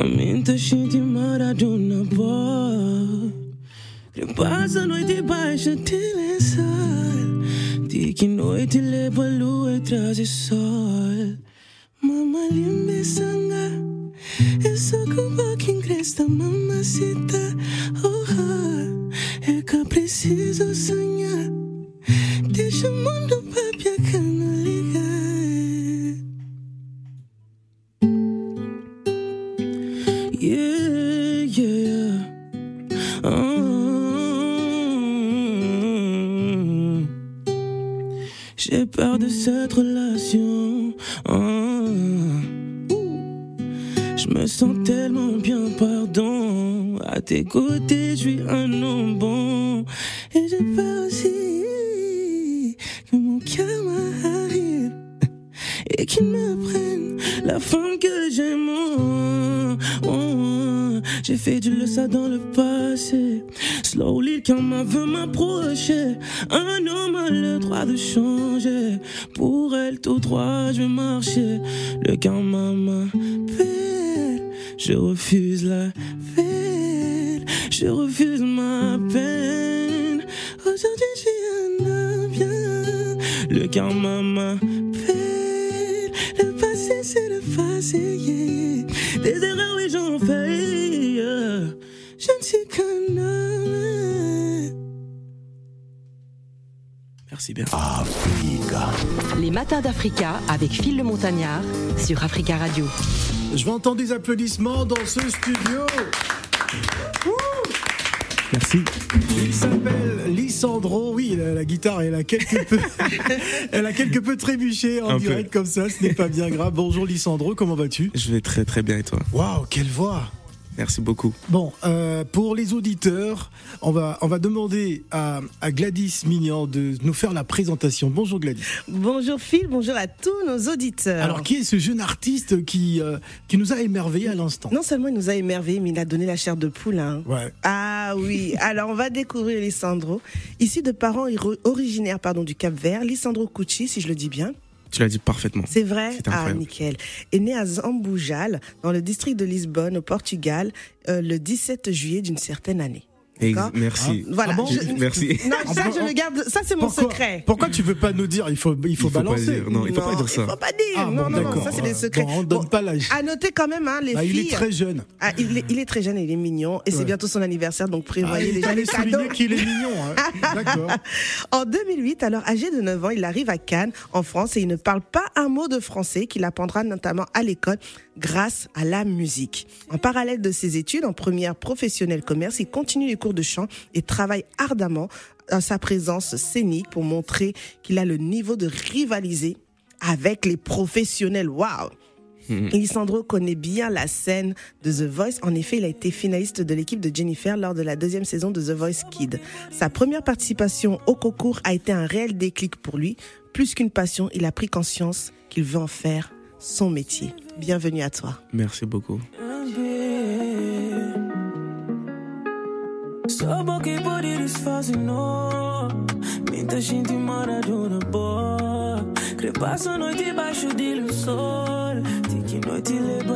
Aminta de Maradona boy Passa a noite baixa de lençol. De que noite leva lua e traz sol. Mama limbe sanga. Eu sou com quem cresta mamacita. Oh, oh. É que preciso sonhar. Deixa o mundo et qu'il me prenne la femme que j'aime. Oh, oh. J'ai fait du ça dans le passé. Slowly, quand ma veut m'approcher, un homme a le droit de changer. Pour elle, tout droit, je vais marcher. Le maman m'appelle, je refuse la peine. Je refuse ma peine. Aujourd'hui, je homme bien. Le maman m'appelle, c'est le passé. yeah. Des erreurs, oui, j'en fais. yeah. Je ne suis qu'un homme. Merci bien. Africa. Les matins d'Africa avec Phil le Montagnard sur Africa Radio. Je vais entendre des applaudissements dans ce studio. Merci. Il s'appelle Lissandro. Oui, la, la guitare, elle a quelque peu, elle a quelque peu trébuché en Un peu. direct comme ça. Ce n'est pas bien grave. Bonjour Lissandro, comment vas-tu? Je vais très très bien et toi? Waouh, quelle voix Merci beaucoup. Bon, euh, pour les auditeurs, on va, on va demander à, à Gladys Mignan de nous faire la présentation. Bonjour Gladys. Bonjour Phil, bonjour à tous nos auditeurs. Alors, qui est ce jeune artiste qui, euh, qui nous a émerveillé à l'instant? Non seulement il nous a émerveillés, mais il a donné la chair de poule. hein. Ouais. Ah oui, alors on va découvrir Lissandro. Issu de parents originaires pardon, du Cap Vert, Lissandro Cucci, si je le dis bien. Tu l'as dit parfaitement. C'est vrai? C'est Ah, nickel. Est né à Zamboujal, dans le district de Lisbonne, au Portugal, euh, le 17 juillet d'une certaine année. Merci. Voilà. Ah bon je- Merci. Non, Ah ça, bon, je le garde. Ça, c'est mon pourquoi, secret. Pourquoi tu veux pas nous dire Il faut, il faut Il faut pas balancer. dire, non, il faut pas dire ça. Il faut pas dire. Ah, non, bon, non, non, ça, c'est des secrets. Bon, on donne pas l'âge. À noter quand même, hein, les Ah, il filles. est très jeune. Ah, il, est, il est très jeune et il est mignon. Et c'est bientôt son anniversaire, donc Ah, prévoyez il fallait les cadeaux. souligner qu'il est mignon. hein. D'accord. En 2008, alors âgé de 9 ans, il arrive à Cannes, en France, et il ne parle pas un mot de français qu'il apprendra notamment à l'école grâce à la musique. En parallèle de ses études en première professionnelle commerce, il continue les cours de chant et travaille ardemment à sa présence scénique pour montrer qu'il a le niveau de rivaliser avec les professionnels. Waouh! Lisandro connaît bien la scène de The Voice. En effet, il a été finaliste de l'équipe de Jennifer lors de la deuxième saison de The Voice Kid. Sa première participation au concours a été un réel déclic pour lui. Plus qu'une passion, il a pris conscience qu'il veut en faire son métier. Bienvenue à toi. Merci beaucoup. A noite debaixo de um sol Tem que noite leva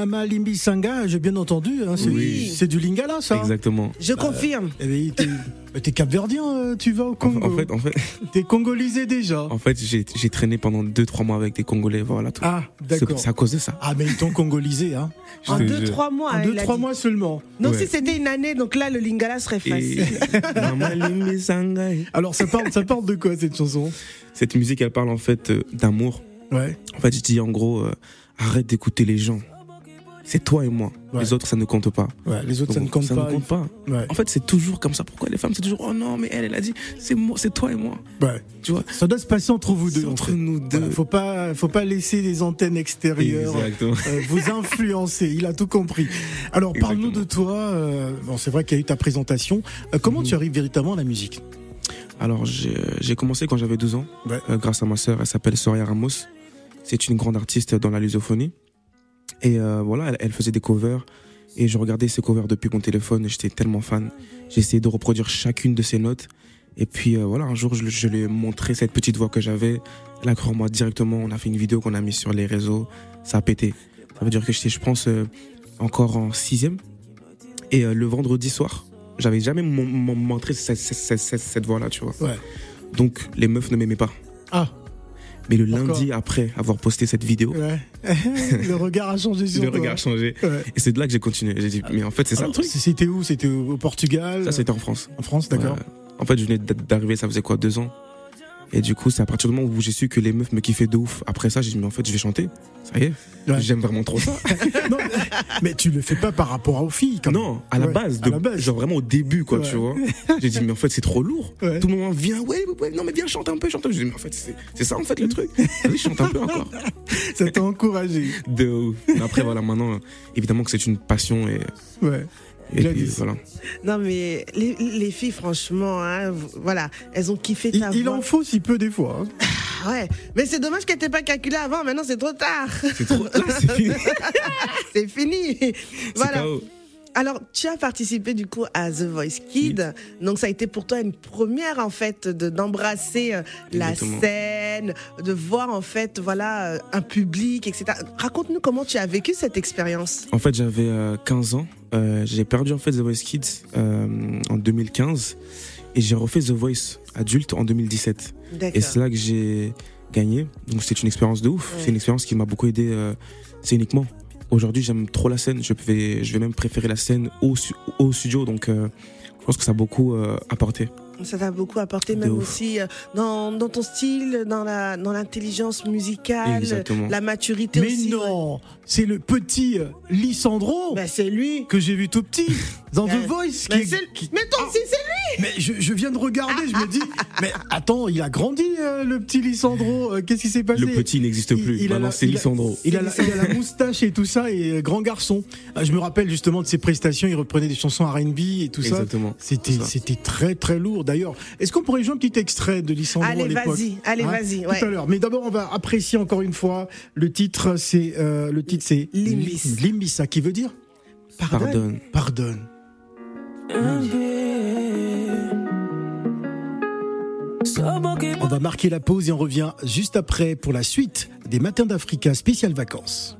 Mama Limbi Sanga, j'ai bien entendu. hein, c'est, Oui. c'est du lingala, ça. Exactement. Je confirme. Eh ben, t'es, t'es capverdien, euh, tu vas au En, Congo. en fait, en fait, T'es congolisé déjà. en fait, j'ai j'ai traîné pendant 2-3 mois avec des Congolais, voilà tout. Ah, C'est d'accord. c'est à cause de ça. Ah, mais ils t'ont congolisé, hein. Je En te deux, jure. trois mois. En il deux, a trois dit. mois seulement. Donc Ouais. si c'était une année, donc là, le lingala serait Et facile. Sangai. Alors, ça parle, ça parle de quoi, cette chanson? Cette musique, elle parle en fait euh, d'amour. Ouais. En fait, je dis en gros, euh, arrête d'écouter les gens. C'est toi et moi. Ouais. Les autres, ça ne compte pas. Ouais, les autres, ça ne compte ça pas. ne compte pas. Ouais. En fait, c'est toujours comme ça. Pourquoi les femmes, c'est toujours, oh non, mais elle, elle a dit, c'est moi, c'est toi et moi. Tu vois? Ça doit se passer entre vous deux. En entre fait. nous deux. Voilà, faut pas, faut pas laisser les antennes extérieures euh, vous influencer. Il a tout compris. Alors, parle-nous de toi. euh, bon, c'est vrai qu'il y a eu ta présentation. Euh, comment Mhm. tu arrives véritablement à la musique? Alors, j'ai commencé quand j'avais 12 ans, grâce à ma sœur. Elle s'appelle Soria Ramos. C'est une grande artiste dans la lusophonie. Et euh, voilà, elle, elle faisait des covers. Et je regardais ses covers depuis mon téléphone. J'étais tellement fan. Essayé de reproduire chacune de ses notes. Et puis euh, voilà, un jour, je, je lui ai montré cette petite voix que j'avais. Elle a cru en moi directement. On a fait une vidéo qu'on a mise sur les réseaux. Ça a pété. Ça veut dire que j'étais, je pense, euh, encore en sixième. Et le vendredi soir, j'avais jamais mon- mon- montré cette, cette, cette- cette- cette voix-là, tu vois. Ouais. Donc les meufs ne m'aimaient pas. Ah, Mais le lundi après avoir posté cette vidéo, ouais. le regard a changé sur le toi. regard a changé. Ouais. Et c'est de là que j'ai continué. J'ai dit, mais en fait, c'est ça le truc. C'était où? C'était au Portugal? Ça, c'était en France. En France, d'accord. En fait, je venais d'arriver, ça faisait quoi, deux ans? Et du coup, c'est à partir du moment où j'ai su que les meufs me kiffaient de ouf. Après ça, j'ai dit, mais en fait, je vais chanter. Ça y est. Ouais. J'aime vraiment trop ça. non, mais tu le fais pas par rapport aux filles, quand même. non, à la Ouais, base, à de, la base. genre vraiment au début, quoi, Ouais. tu vois. J'ai dit, mais en fait, c'est trop lourd. Tout le monde vient, ouais, ouais, non, mais viens chanter un peu, chanter. J'ai dit, mais en fait, c'est ça, en fait, le truc. Vas-y, chante un peu encore. Ça t'a encouragé. De ouf. Mais après, voilà, maintenant, évidemment que c'est une passion et, Ouais. Et Gladys. puis, voilà. Non, mais les, les filles, franchement, hein, voilà, elles ont kiffé Il, ta il voix. en faut si peu des fois. hein. Ah Ouais, mais c'est dommage qu'elle t'ait pas calculé avant. Maintenant, c'est trop tard. C'est trop. Là, c'est fini. c'est fini. Voilà. Alors, tu as participé du coup à The Voice Kid. Donc, ça a été pour toi une première en fait de d'embrasser euh, la scène, de voir en fait voilà euh, un public, etc. Raconte-nous comment tu as vécu cette expérience. En fait, j'avais euh, 15 ans. Euh, j'ai perdu en fait The Voice Kids euh, en 2015 et j'ai refait The Voice adulte en 2017. Et c'est là que j'ai gagné. Donc c'est une expérience de ouf. Ouais. C'est une expérience qui m'a beaucoup aidé. euh, c'est uniquement. Aujourd'hui, j'aime trop la scène. Je vais, je vais même préférer la scène au, au studio. Donc, euh, je pense que ça a beaucoup euh, apporté. Ça t'a beaucoup apporté, même aussi euh, dans, dans ton style, dans la dans l'intelligence musicale, Exactement. la maturité Mais aussi. non, c'est le petit euh, Lissandro Ben, c'est lui. que j'ai vu tout petit dans Ben, The Voice. Qui est- qui- mais toi aussi, c'est lui. Mais je, je viens de regarder, je me dis, mais attends, il a grandi euh, le petit Lissandro. euh, Qu'est-ce qui s'est passé? Le petit n'existe plus. il a Maintenant, la- c'est il a- Lissandro. Il a, la, il a la moustache et tout ça, et euh, grand garçon. Ah, Je me rappelle justement de ses prestations, il reprenait des chansons R&B et tout ça. Exactement. C'était, c'était très très lourd. D'ailleurs, est-ce qu'on pourrait jouer un petit extrait de Lissandro à Allez, l'époque vas-y, allez, Hein vas-y. Tout à l'heure. Mais d'abord, on va apprécier encore une fois le titre. C'est euh, le titre, c'est Limbis. Limbis, ça qui veut dire Pardonne. pardonne. On va marquer la pause et on revient juste après pour la suite des Matins d'Africa spécial vacances.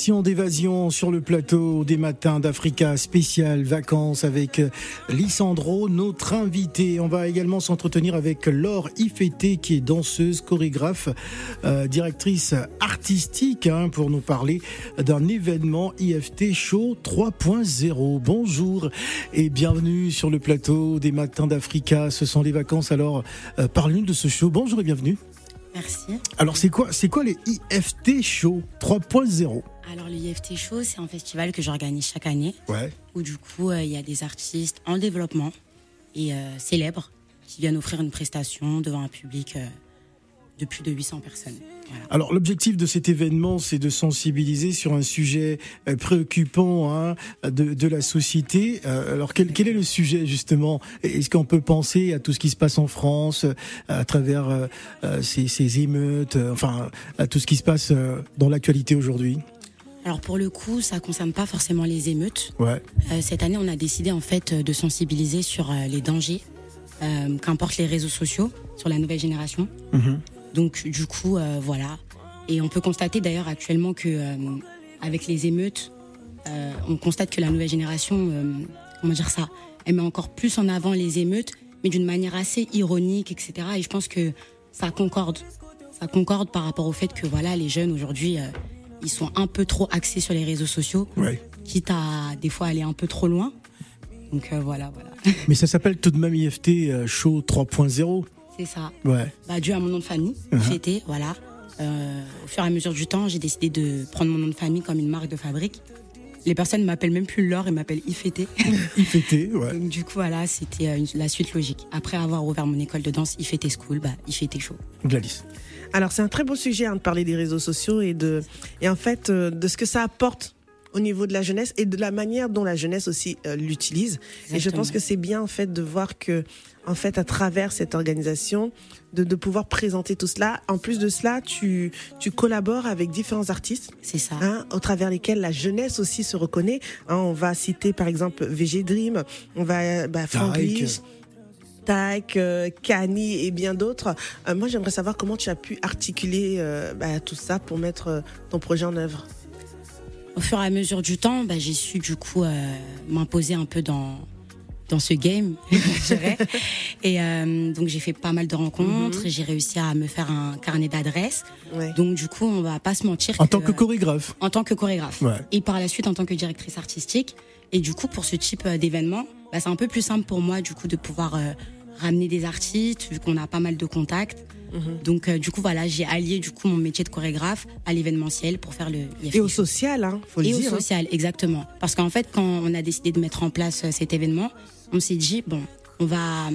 Sensation d'évasion sur le plateau des matins d'Africa spécial vacances avec euh, Lissandro, notre invité. On va également s'entretenir avec Laure Ifeté qui est danseuse, chorégraphe, euh, directrice artistique hein, pour nous parler d'un événement IFT Show 3.0. Bonjour et bienvenue sur le plateau des matins d'Africa. Ce sont les vacances alors euh, parle-nous de ce show. Bonjour et bienvenue. Merci. Alors c'est quoi, c'est quoi les IFT Show 3.0 Alors le IFT Show, c'est un festival que j'organise chaque année, Ouais. où du coup euh, il y a des artistes en développement et euh, célèbres qui viennent offrir une prestation devant un public euh, de plus de 800 personnes. Voilà. Alors l'objectif de cet événement, c'est de sensibiliser sur un sujet euh, préoccupant hein, de, de la société. Euh, alors quel, quel est le sujet justement? Est-ce qu'on peut penser à tout ce qui se passe en France euh, à travers ces, ces émeutes, enfin à tout ce qui se passe dans l'actualité aujourd'hui? Alors pour le coup, ça concerne pas forcément les émeutes. Ouais. Euh, cette année, on a décidé en fait de sensibiliser sur euh, les dangers euh, qu'importent les réseaux sociaux sur la nouvelle génération. Mhm. Donc du coup, euh, voilà. Et on peut constater d'ailleurs actuellement que avec les émeutes, on constate que la nouvelle génération, comment dire ça, elle met encore plus en avant les émeutes, mais d'une manière assez ironique, etc. Et je pense que ça concorde, ça concorde par rapport au fait que voilà, les jeunes aujourd'hui, ils sont un peu trop axés sur les réseaux sociaux, Ouais. quitte à des fois aller un peu trop loin. Donc euh, voilà, voilà, Mais ça s'appelle tout de même IFT euh, Show 3.0. c'est ça. Ouais. Bah, dû à mon nom de famille, Uh-huh. fêté, voilà. Euh, au fur et à mesure du temps, j'ai décidé de prendre mon nom de famille comme une marque de fabrique. Les personnes m'appellent même plus Laure, ils m'appellent Ifété. IFT, ouais. Donc du coup, voilà, c'était la suite logique. Après avoir ouvert mon école de danse Ifété School, bah, Ifété Show. Gladys. Alors c'est un très beau sujet hein, de parler des réseaux sociaux et de et en fait euh, de ce que ça apporte au niveau de la jeunesse et de la manière dont la jeunesse aussi euh, l'utilise. Et je pense que c'est bien en fait de voir que en fait à travers cette organisation de, de pouvoir présenter tout cela. En plus de cela, tu tu collabores avec différents artistes C'est ça. hein, au travers lesquels la jeunesse aussi se reconnaît. Hein, on va citer par exemple VG Dream, on va euh, bah, Frank Taïk. Tac, euh, Kani et bien d'autres. Euh, moi, j'aimerais savoir comment tu as pu articuler euh, bah, tout ça pour mettre ton projet en œuvre. Au fur et à mesure du temps, bah, j'ai su du coup euh, m'imposer un peu dans dans ce game, je dirais. Et euh, donc j'ai fait pas mal de rencontres, j'ai réussi à me faire un carnet d'adresses. Ouais. Donc du coup, on va pas se mentir. En tant que chorégraphe. en tant que chorégraphe Ouais. et par la suite en tant que directrice artistique. Et du coup, pour ce type d'événement, bah, c'est un peu plus simple pour moi du coup de pouvoir euh, ramener des artistes vu qu'on a pas mal de contacts. Mhm. Donc euh, du coup voilà, j'ai allié du coup mon métier de chorégraphe à l'événementiel pour faire le Et au social, hein, faut le Et au hein. social, exactement. Parce qu'en fait, quand on a décidé de mettre en place euh, cet événement, on s'est dit bon, on va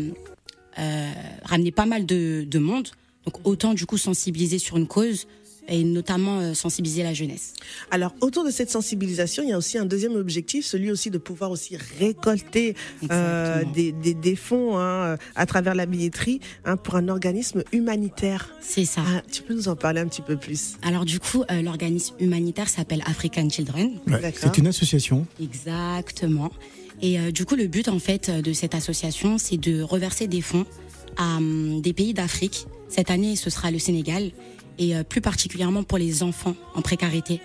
euh, ramener pas mal de, de monde, donc autant du coup sensibiliser sur une cause et notamment euh, sensibiliser la jeunesse. Alors, autour de cette sensibilisation, il y a aussi un deuxième objectif, celui aussi de pouvoir aussi récolter euh, des, des, des fonds hein, à travers la billetterie hein, pour un organisme humanitaire. C'est ça. Ah, tu peux nous en parler un petit peu plus? Alors du coup, euh, l'organisme humanitaire s'appelle African Children. Ouais. C'est une association. Exactement. Et euh, du coup, le but en fait euh, de cette association, c'est de reverser des fonds à hum, des pays d'Afrique. Cette année, ce sera le Sénégal, et euh, plus particulièrement pour les enfants en précarité,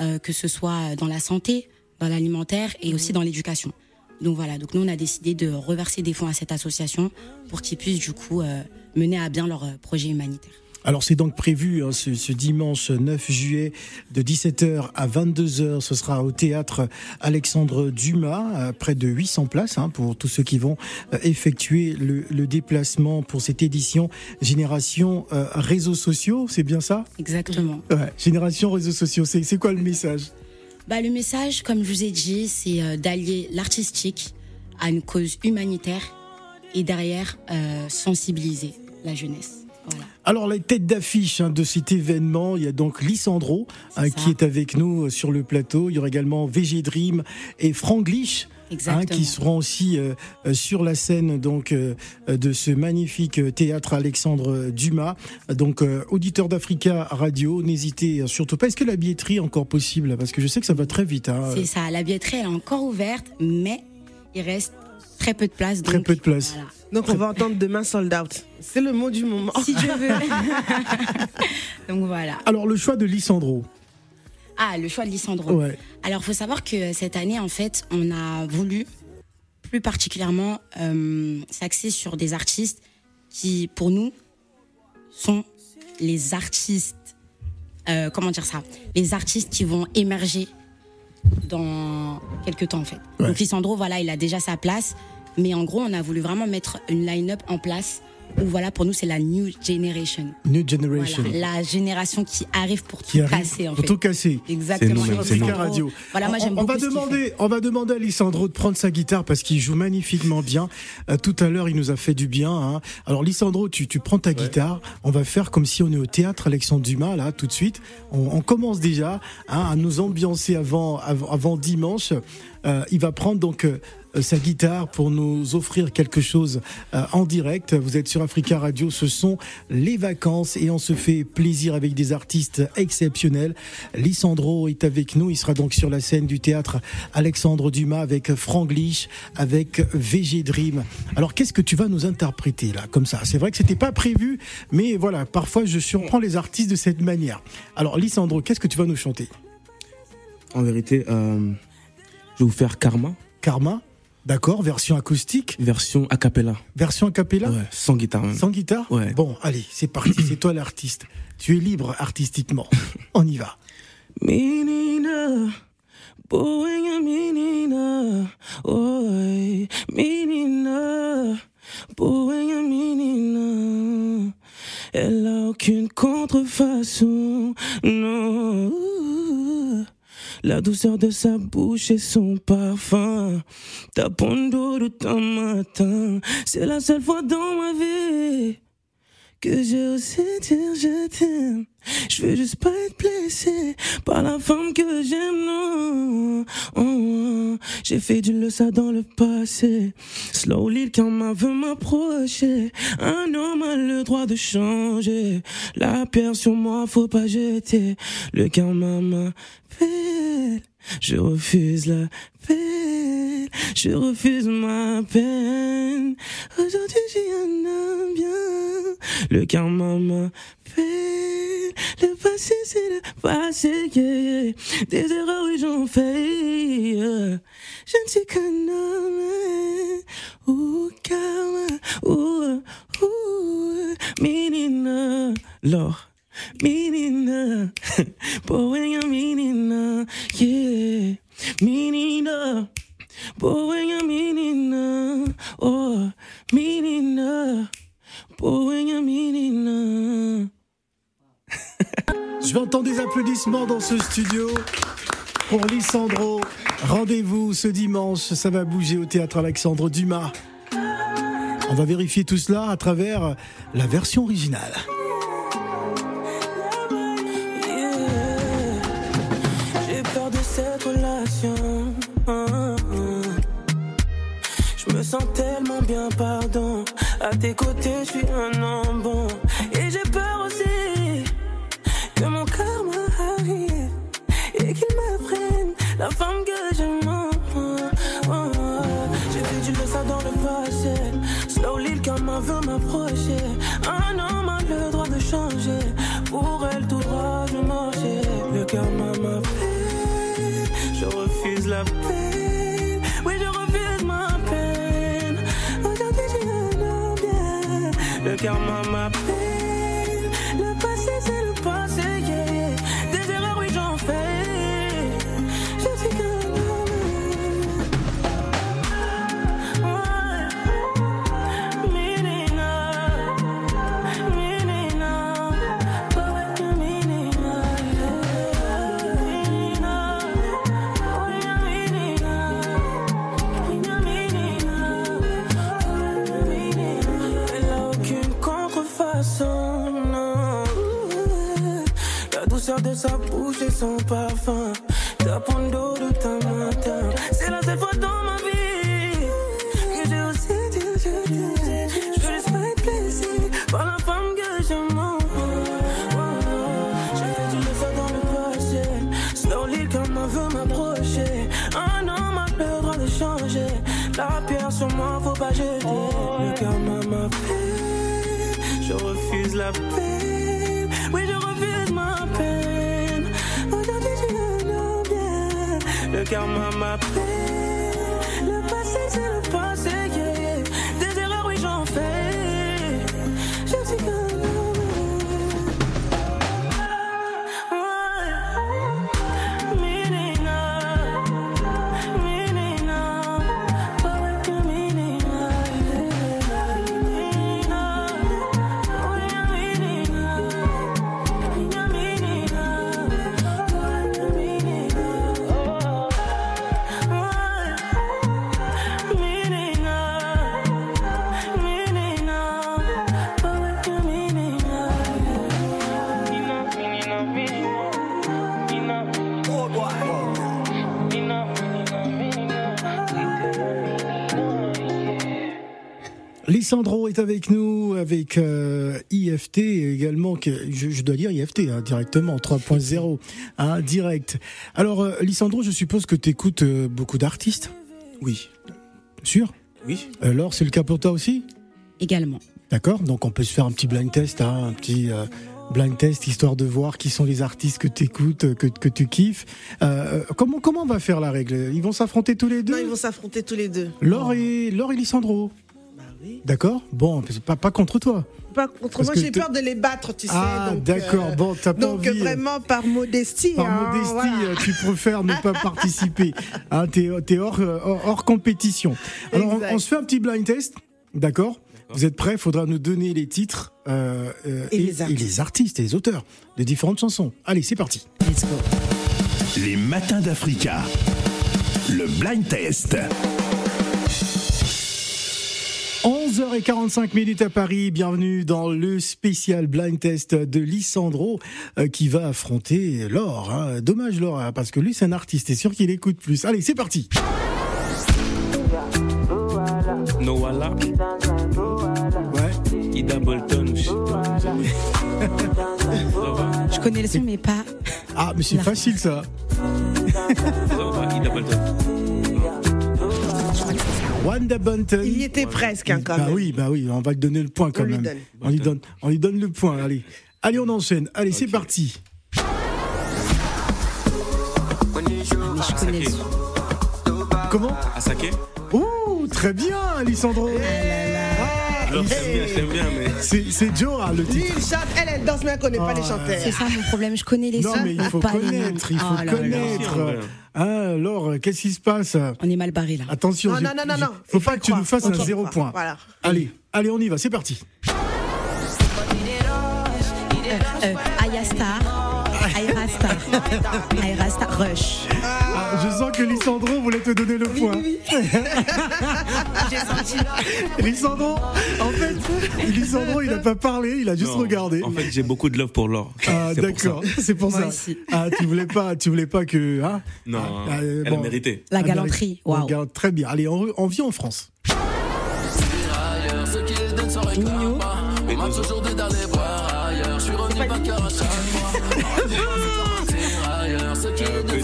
euh, que ce soit dans la santé, dans l'alimentaire et aussi dans l'éducation. Donc voilà, donc nous on a décidé de reverser des fonds à cette association pour qu'ils puissent du coup euh, mener à bien leur projet humanitaire. Alors c'est donc prévu hein, ce, ce dimanche 9 juillet de 17h à 22h. Ce sera au théâtre Alexandre Dumas, près de 800 places hein, pour tous ceux qui vont euh, effectuer le, le déplacement pour cette édition Génération euh, réseaux sociaux. C'est bien ça? Exactement. ouais. Génération réseaux sociaux. C'est c'est quoi le message? Bah, le message, comme je vous ai dit, c'est euh, d'allier l'artistique à une cause humanitaire et derrière euh, sensibiliser la jeunesse. Voilà. Alors les têtes d'affiche hein, de cet événement, il y a donc Lissandro hein, qui est avec nous euh, sur le plateau. Il y aura également VG Dream et Franglish. hein, qui seront aussi euh, euh, sur la scène donc euh, de ce magnifique théâtre Alexandre Dumas. Donc euh, auditeur d'Africa Radio, n'hésitez surtout pas. Est-ce que la billetterie est encore possible? Parce que je sais que ça va très vite. Hein. C'est ça. La billetterie, elle est encore ouverte, mais il reste très peu de place. Très donc, peu de place. voilà. Donc, on va entendre demain sold out. C'est le mot du moment. Si Dieu veut. donc voilà. Alors le choix de Lissandro. Ah, le choix de Lissandro. Ouais. Alors, faut savoir que cette année, en fait, on a voulu plus particulièrement euh, s'axer sur des artistes qui, pour nous, sont les artistes. euh, comment dire ça? Les artistes qui vont émerger dans quelques temps, en fait. Ouais. Donc, Lissandro, voilà, il a déjà sa place. Mais en gros, on a voulu vraiment mettre une line-up en place où, voilà, pour nous, c'est la new generation. New Generation. Voilà, la génération qui arrive pour Qui tout arrive casser, en pour fait. tout casser. Exactement. C'est Radio. Voilà, moi On- j'aime on, va demander, on va demander à Lissandro de prendre sa guitare parce qu'il joue magnifiquement bien. Euh, tout à l'heure, il nous a fait du bien. hein. Alors, Lissandro, tu, tu prends ta guitare. On va faire comme si on est au théâtre Alexandre Dumas là, tout de suite. On, on commence déjà hein, à nous ambiancer avant, avant, avant dimanche. Euh, il va prendre donc. euh, sa guitare pour nous offrir quelque chose euh, en direct. Vous êtes sur Africa Radio, ce sont les vacances et on se fait plaisir avec des artistes exceptionnels. Lissandro est avec nous, il sera donc sur la scène du théâtre Alexandre Dumas avec Franglish, avec VG Dream. Alors qu'est-ce que tu vas nous interpréter là, comme ça? C'est vrai que c'était pas prévu, mais voilà, parfois je surprends les artistes de cette manière. Alors Lissandro, qu'est-ce que tu vas nous chanter? En vérité, euh, je vais vous faire Karma, Karma? D'accord, version acoustique, version a cappella. version a cappella? Ouais, sans guitare même. Sans guitare? Ouais. Bon, allez, c'est parti, c'est toi l'artiste. Tu es libre artistiquement. On y va. Menina, boinha menina, oi, menina, boinha menina. Elle a aucune contrefaçon, non. La douceur de sa bouche et son parfum, ta ton matin, c'est la seule fois dans ma vie que j'ai osé dire je t'aime. Je veux juste pas être blessé par la femme que j'aime, non. Oh, oh. J'ai fait du le dans le passé. Slowly, quand ma veut m'approcher. Un homme a le droit de changer. La pierre sur moi, faut pas jeter. Le karma m'appelle. Je refuse la peine. Je refuse ma peine. Aujourd'hui, j'ai un bien. Le karma m'appelle. Le passé, c'est le passé. Des erreurs, oui, j'en fais. Je ne suis qu'un homme. Ouh, karma. Ouh, ouh. Menina. Laure. Menina. Boinha, menina. Yeah. Menina. Oh. Je vais des applaudissements dans ce studio pour Lissandro. Rendez-vous ce dimanche, ça va bouger au théâtre Alexandre Dumas. On va vérifier tout cela à travers la version originale. À tes côtés, je suis un homme bon. Et j'ai peur aussi que mon karma arrive et qu'il me prenne la femme que j'aime. J'ai fait du ça dans le passé. Slowly, le karma veut m'approcher. Un homme a le droit de changer. Pour elle, tout droit, je marchais. Le karma m'appelle. Je refuse la peine. Le karma faut pas jeter. Oh, le karma m'a fait. Je refuse la peine. Oui, je refuse ma peine. Aujourd'hui, je le bien. Le karma m'a fait. Le passé, c'est le passé. Lissandro est avec nous, avec euh, IFT également, que, je, je dois dire IFT hein, directement, 3.0, hein, direct. Alors, euh, Lissandro, je suppose que tu écoutes beaucoup d'artistes, Oui. sûr? Oui. Alors, c'est le cas pour toi aussi? Également. D'accord Donc, on peut se faire un petit blind test, hein, un petit euh, blind test, histoire de voir qui sont les artistes que tu écoutes, que, que tu kiffes. Euh, comment, comment on va faire la règle? Ils vont s'affronter tous les deux? Non, ils vont s'affronter tous les deux. Laure et, Laure et Lissandro Bah. D'accord Bon, pas, pas contre toi. Pas contre Parce moi, j'ai pas de les battre, tu sais. Ah, donc, d'accord. euh, Bon, t'as pas Donc envie. euh, vraiment par modestie. Par hein, modestie, voilà. euh, tu préfères ne pas participer. Hein, T'es es hors, euh, hors, hors compétition. Alors, on, se fait un petit blind test, d'accord Vous êtes prêts? Faudra nous donner les titres euh, euh, Et les artistes. les artistes et les auteurs de différentes chansons. Allez, c'est parti. Let's go. Les matins d'Africa. Le blind test. 11h45 minutes à Paris, bienvenue dans le spécial blind test de Lissandro euh, qui va affronter Laure. hein. Dommage Laure, hein, parce que lui c'est un artiste, c'est sûr qu'il écoute plus. Allez, c'est parti Noala, Ouais. Ida Bolton. Je connais le son, mais pas. Ah, mais c'est facile ça. Ida Bolton. Wanda Bunton. Il y était presque, hein, quand bah même. oui, bah oui, on va lui donner le point quand On lui même. donne. On lui donne, on lui donne le point. Allez, allez, on enchaîne. Allez, c'est parti. Mais je connais le son. Comment Asake. Ouh, très bien, Alessandro. Ah, Alors, bien, bien, mais. c'est c'est Joe hein, le Lui, titre. il chante, elle, elle danse, mais elle connaît pas les chanteurs. C'est ça mon problème. Je connais les Non, sons. mais il faut connaître, il faut Oh là là. connaître. Vrai. Hein, alors, qu'est-ce qui se passe On est mal barré là. Attention, Non, non, non, non, non. faut pas que tu nous fasses un zéro point. Voilà. Allez, allez, on y va, c'est parti. Euh, Aya Star. Aira Star. Aira Star. Rush. Ah, je sens que Lissandro voulait te donner le point. J'ai senti. Lissandro, en fait, Lissandro, il n'a pas parlé, il a juste Non, regardé. En fait, j'ai beaucoup de love pour l'or. Ah, C'est pour ça. d'accord, c'est pour Moi ça. aussi. Ah, tu voulais pas, tu voulais pas que. Hein? Non, Ah, euh, elle bon. a mérité. La Ah, galanterie. on Waouh. regarde très bien. Allez, on, on vient en France.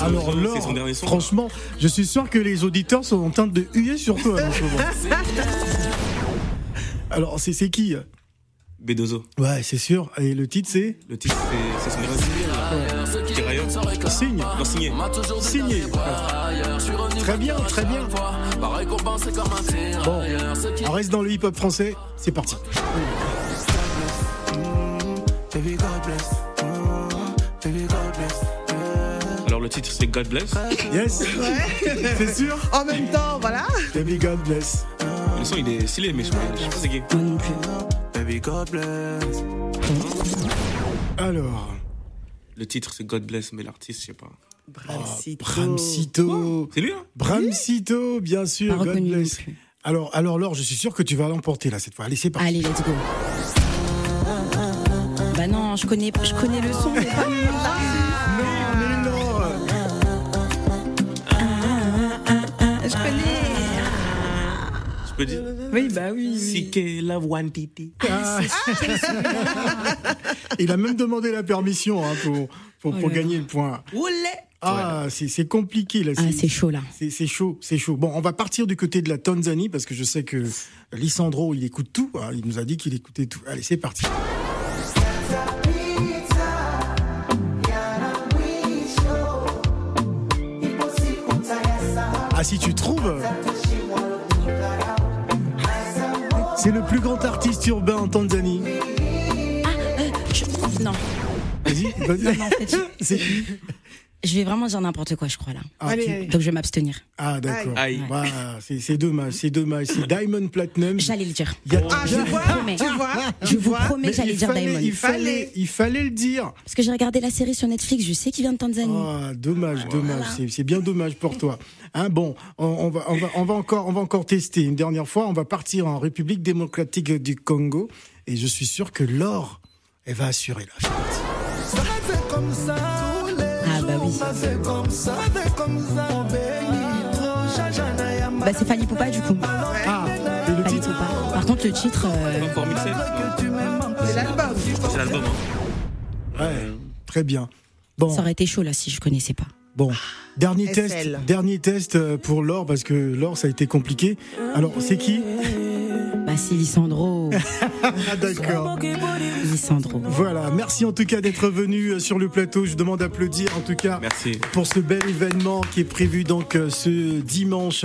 Alors c'est Laure, son dernier son. franchement, je suis sûr que les auditeurs sont en train de huer sur toi en ce moment. Alors, c'est qui B2O. Ouais, c'est sûr. Et le titre, c'est Le titre, c'est c'est son dernier. Tirailleurs. Signe. Non, signé. Signé. Très bien, très bien. Bon, on reste dans le hip-hop français. C'est parti. Alors, le titre, c'est God Bless. Yes. C'est sûr. En même temps, voilà. Baby God bless. Le son, il est stylé, mais je sais pas je sais pas c'est qui. Moi non plus. Alors, Le titre, c'est God Bless, mais l'artiste, je sais pas. Bramsito. Bramsito. C'est lui, hein Bramsito, bien sûr. Pas God bless. Alors, alors Laure, je suis sûr que tu vas l'emporter là cette fois. Allez, c'est parti. Allez, let's go. Bah non, je connais, je connais le son, mais pas Je peux dire Oui, bah oui. CK Love One Titi. Ah. Il a même demandé la permission hein, pour, pour, Oh pour gagner le point. Ah, c'est c'est compliqué là. Ah, c'est chaud là. C'est c'est chaud, c'est chaud. Bon, on va partir du côté de la Tanzanie parce que je sais que Lissandro, il écoute tout. hein. Il nous a dit qu'il écoutait tout. Allez, c'est parti. Ah, si tu trouves. C'est le plus grand artiste urbain en Tanzanie. Je- Non, Vas-y, vas-y. C'est qui je vais vraiment dire n'importe quoi, je crois là. Ah, Allez, tu- allez. Donc je vais m'abstenir. Ah, d'accord. Voilà, c'est dommage, c'est dommage. C'est Diamond Platinum. J'allais le dire. A- Ah, Je je vous vois, promets. tu vois, Je vous vois. promets que j'allais dire fallait, Diamond. il fallait, il fallait le dire. Parce que j'ai regardé la série sur Netflix, je sais qu'il vient de Tanzanie. Ah, dommage, dommage. C'est- C'est bien dommage pour toi. Hein, bon, on, on va, on, va, on, va encore, on va encore tester une dernière fois. On va partir en République démocratique du Congo. Et je suis sûr que Laure, elle va assurer Ah bah. Bah c'est Fali Poupa du coup. Ah, et le Fali titre Poupa. Par contre le titre, euh, C'est l'album. C'est l'album. Hein. Ouais, très bien. Bon, ça aurait été chaud là si je connaissais pas. bon. Dernier SL. test, dernier test euh, pour Laure parce que Laure, ça a été compliqué. Alors, c'est qui? Bah c'est Lissandro. Ah, d'accord. Lissandro. Voilà, merci en tout cas d'être venu euh, sur le plateau. Je demande d'applaudir en tout cas Merci. pour ce bel événement qui est prévu donc euh, ce dimanche.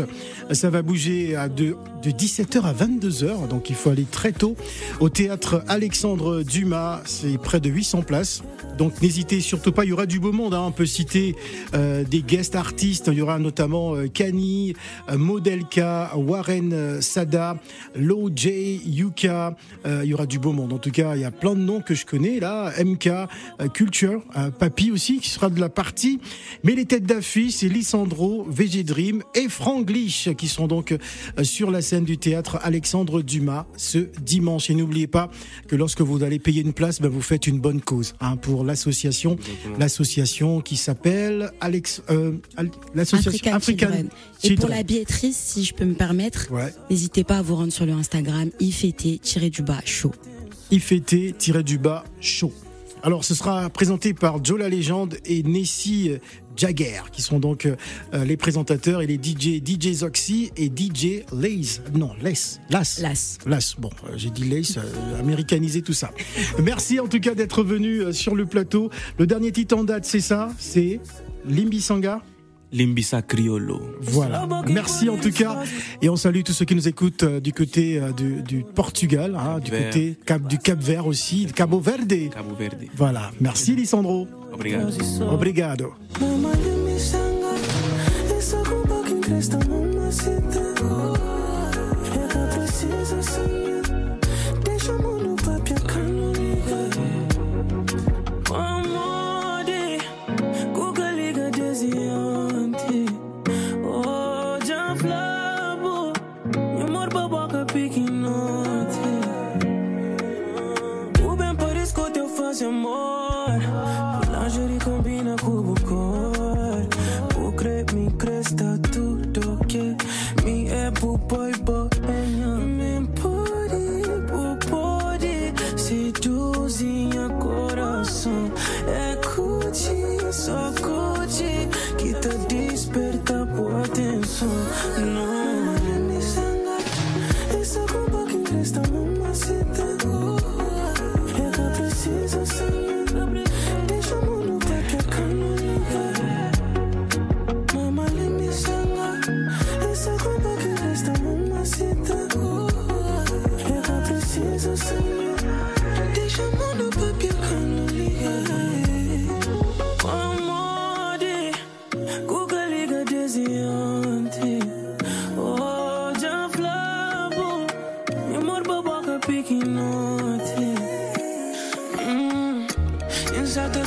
Ça va bouger à de, de 17h à 22h, donc il faut aller très tôt au théâtre Alexandre Dumas. C'est près de 800 places. Donc n'hésitez surtout pas, il y aura du beau monde. hein. On peut citer euh, des guest artistes. Il y aura notamment euh, Kani, euh, Modelka, Warren euh, Sada, Low J, Yuka. Euh, il y aura du beau monde. En tout cas, il y a plein de noms que je connais là. MK, euh, Culture, euh, Papy aussi qui sera de la partie. Mais les têtes d'affiche, c'est Lissandro, VG Dream et Franglish qui sont donc euh, sur la scène du théâtre Alexandre Dumas ce dimanche. Et n'oubliez pas que lorsque vous allez payer une place, ben, vous faites une bonne cause hein, pour l'association, l'association qui s'appelle Alex, euh, l'association African African, Children. Et pour la billetterie, si je peux me permettre, Ouais. n'hésitez pas à vous rendre sur le Instagram ift-du-bas show. IFT-du-bas show. Alors, ce sera présenté par Joe la légende et Nessie Jagger, qui sont donc euh, les présentateurs et les DJ, DJ Zoxy et DJ Lace. Non, Lace. Las. Las. Las. Bon, euh, j'ai dit Lace, euh, américanisé tout ça. Merci en tout cas d'être venu euh, sur le plateau. Le dernier titre en date, c'est ça? C'est Limbi Sanga? Limbisa Criollo. voilà. Merci en tout cas. Et on salue tous ceux qui nous écoutent euh, du côté euh, du, du Portugal, hein, du Vert. côté Cap, du Cap Vert aussi, Cabo Verde. Cabo Verde. Voilà. Merci Lisandro. Obrigado. Obrigado. freaking naughty. Mm, inside the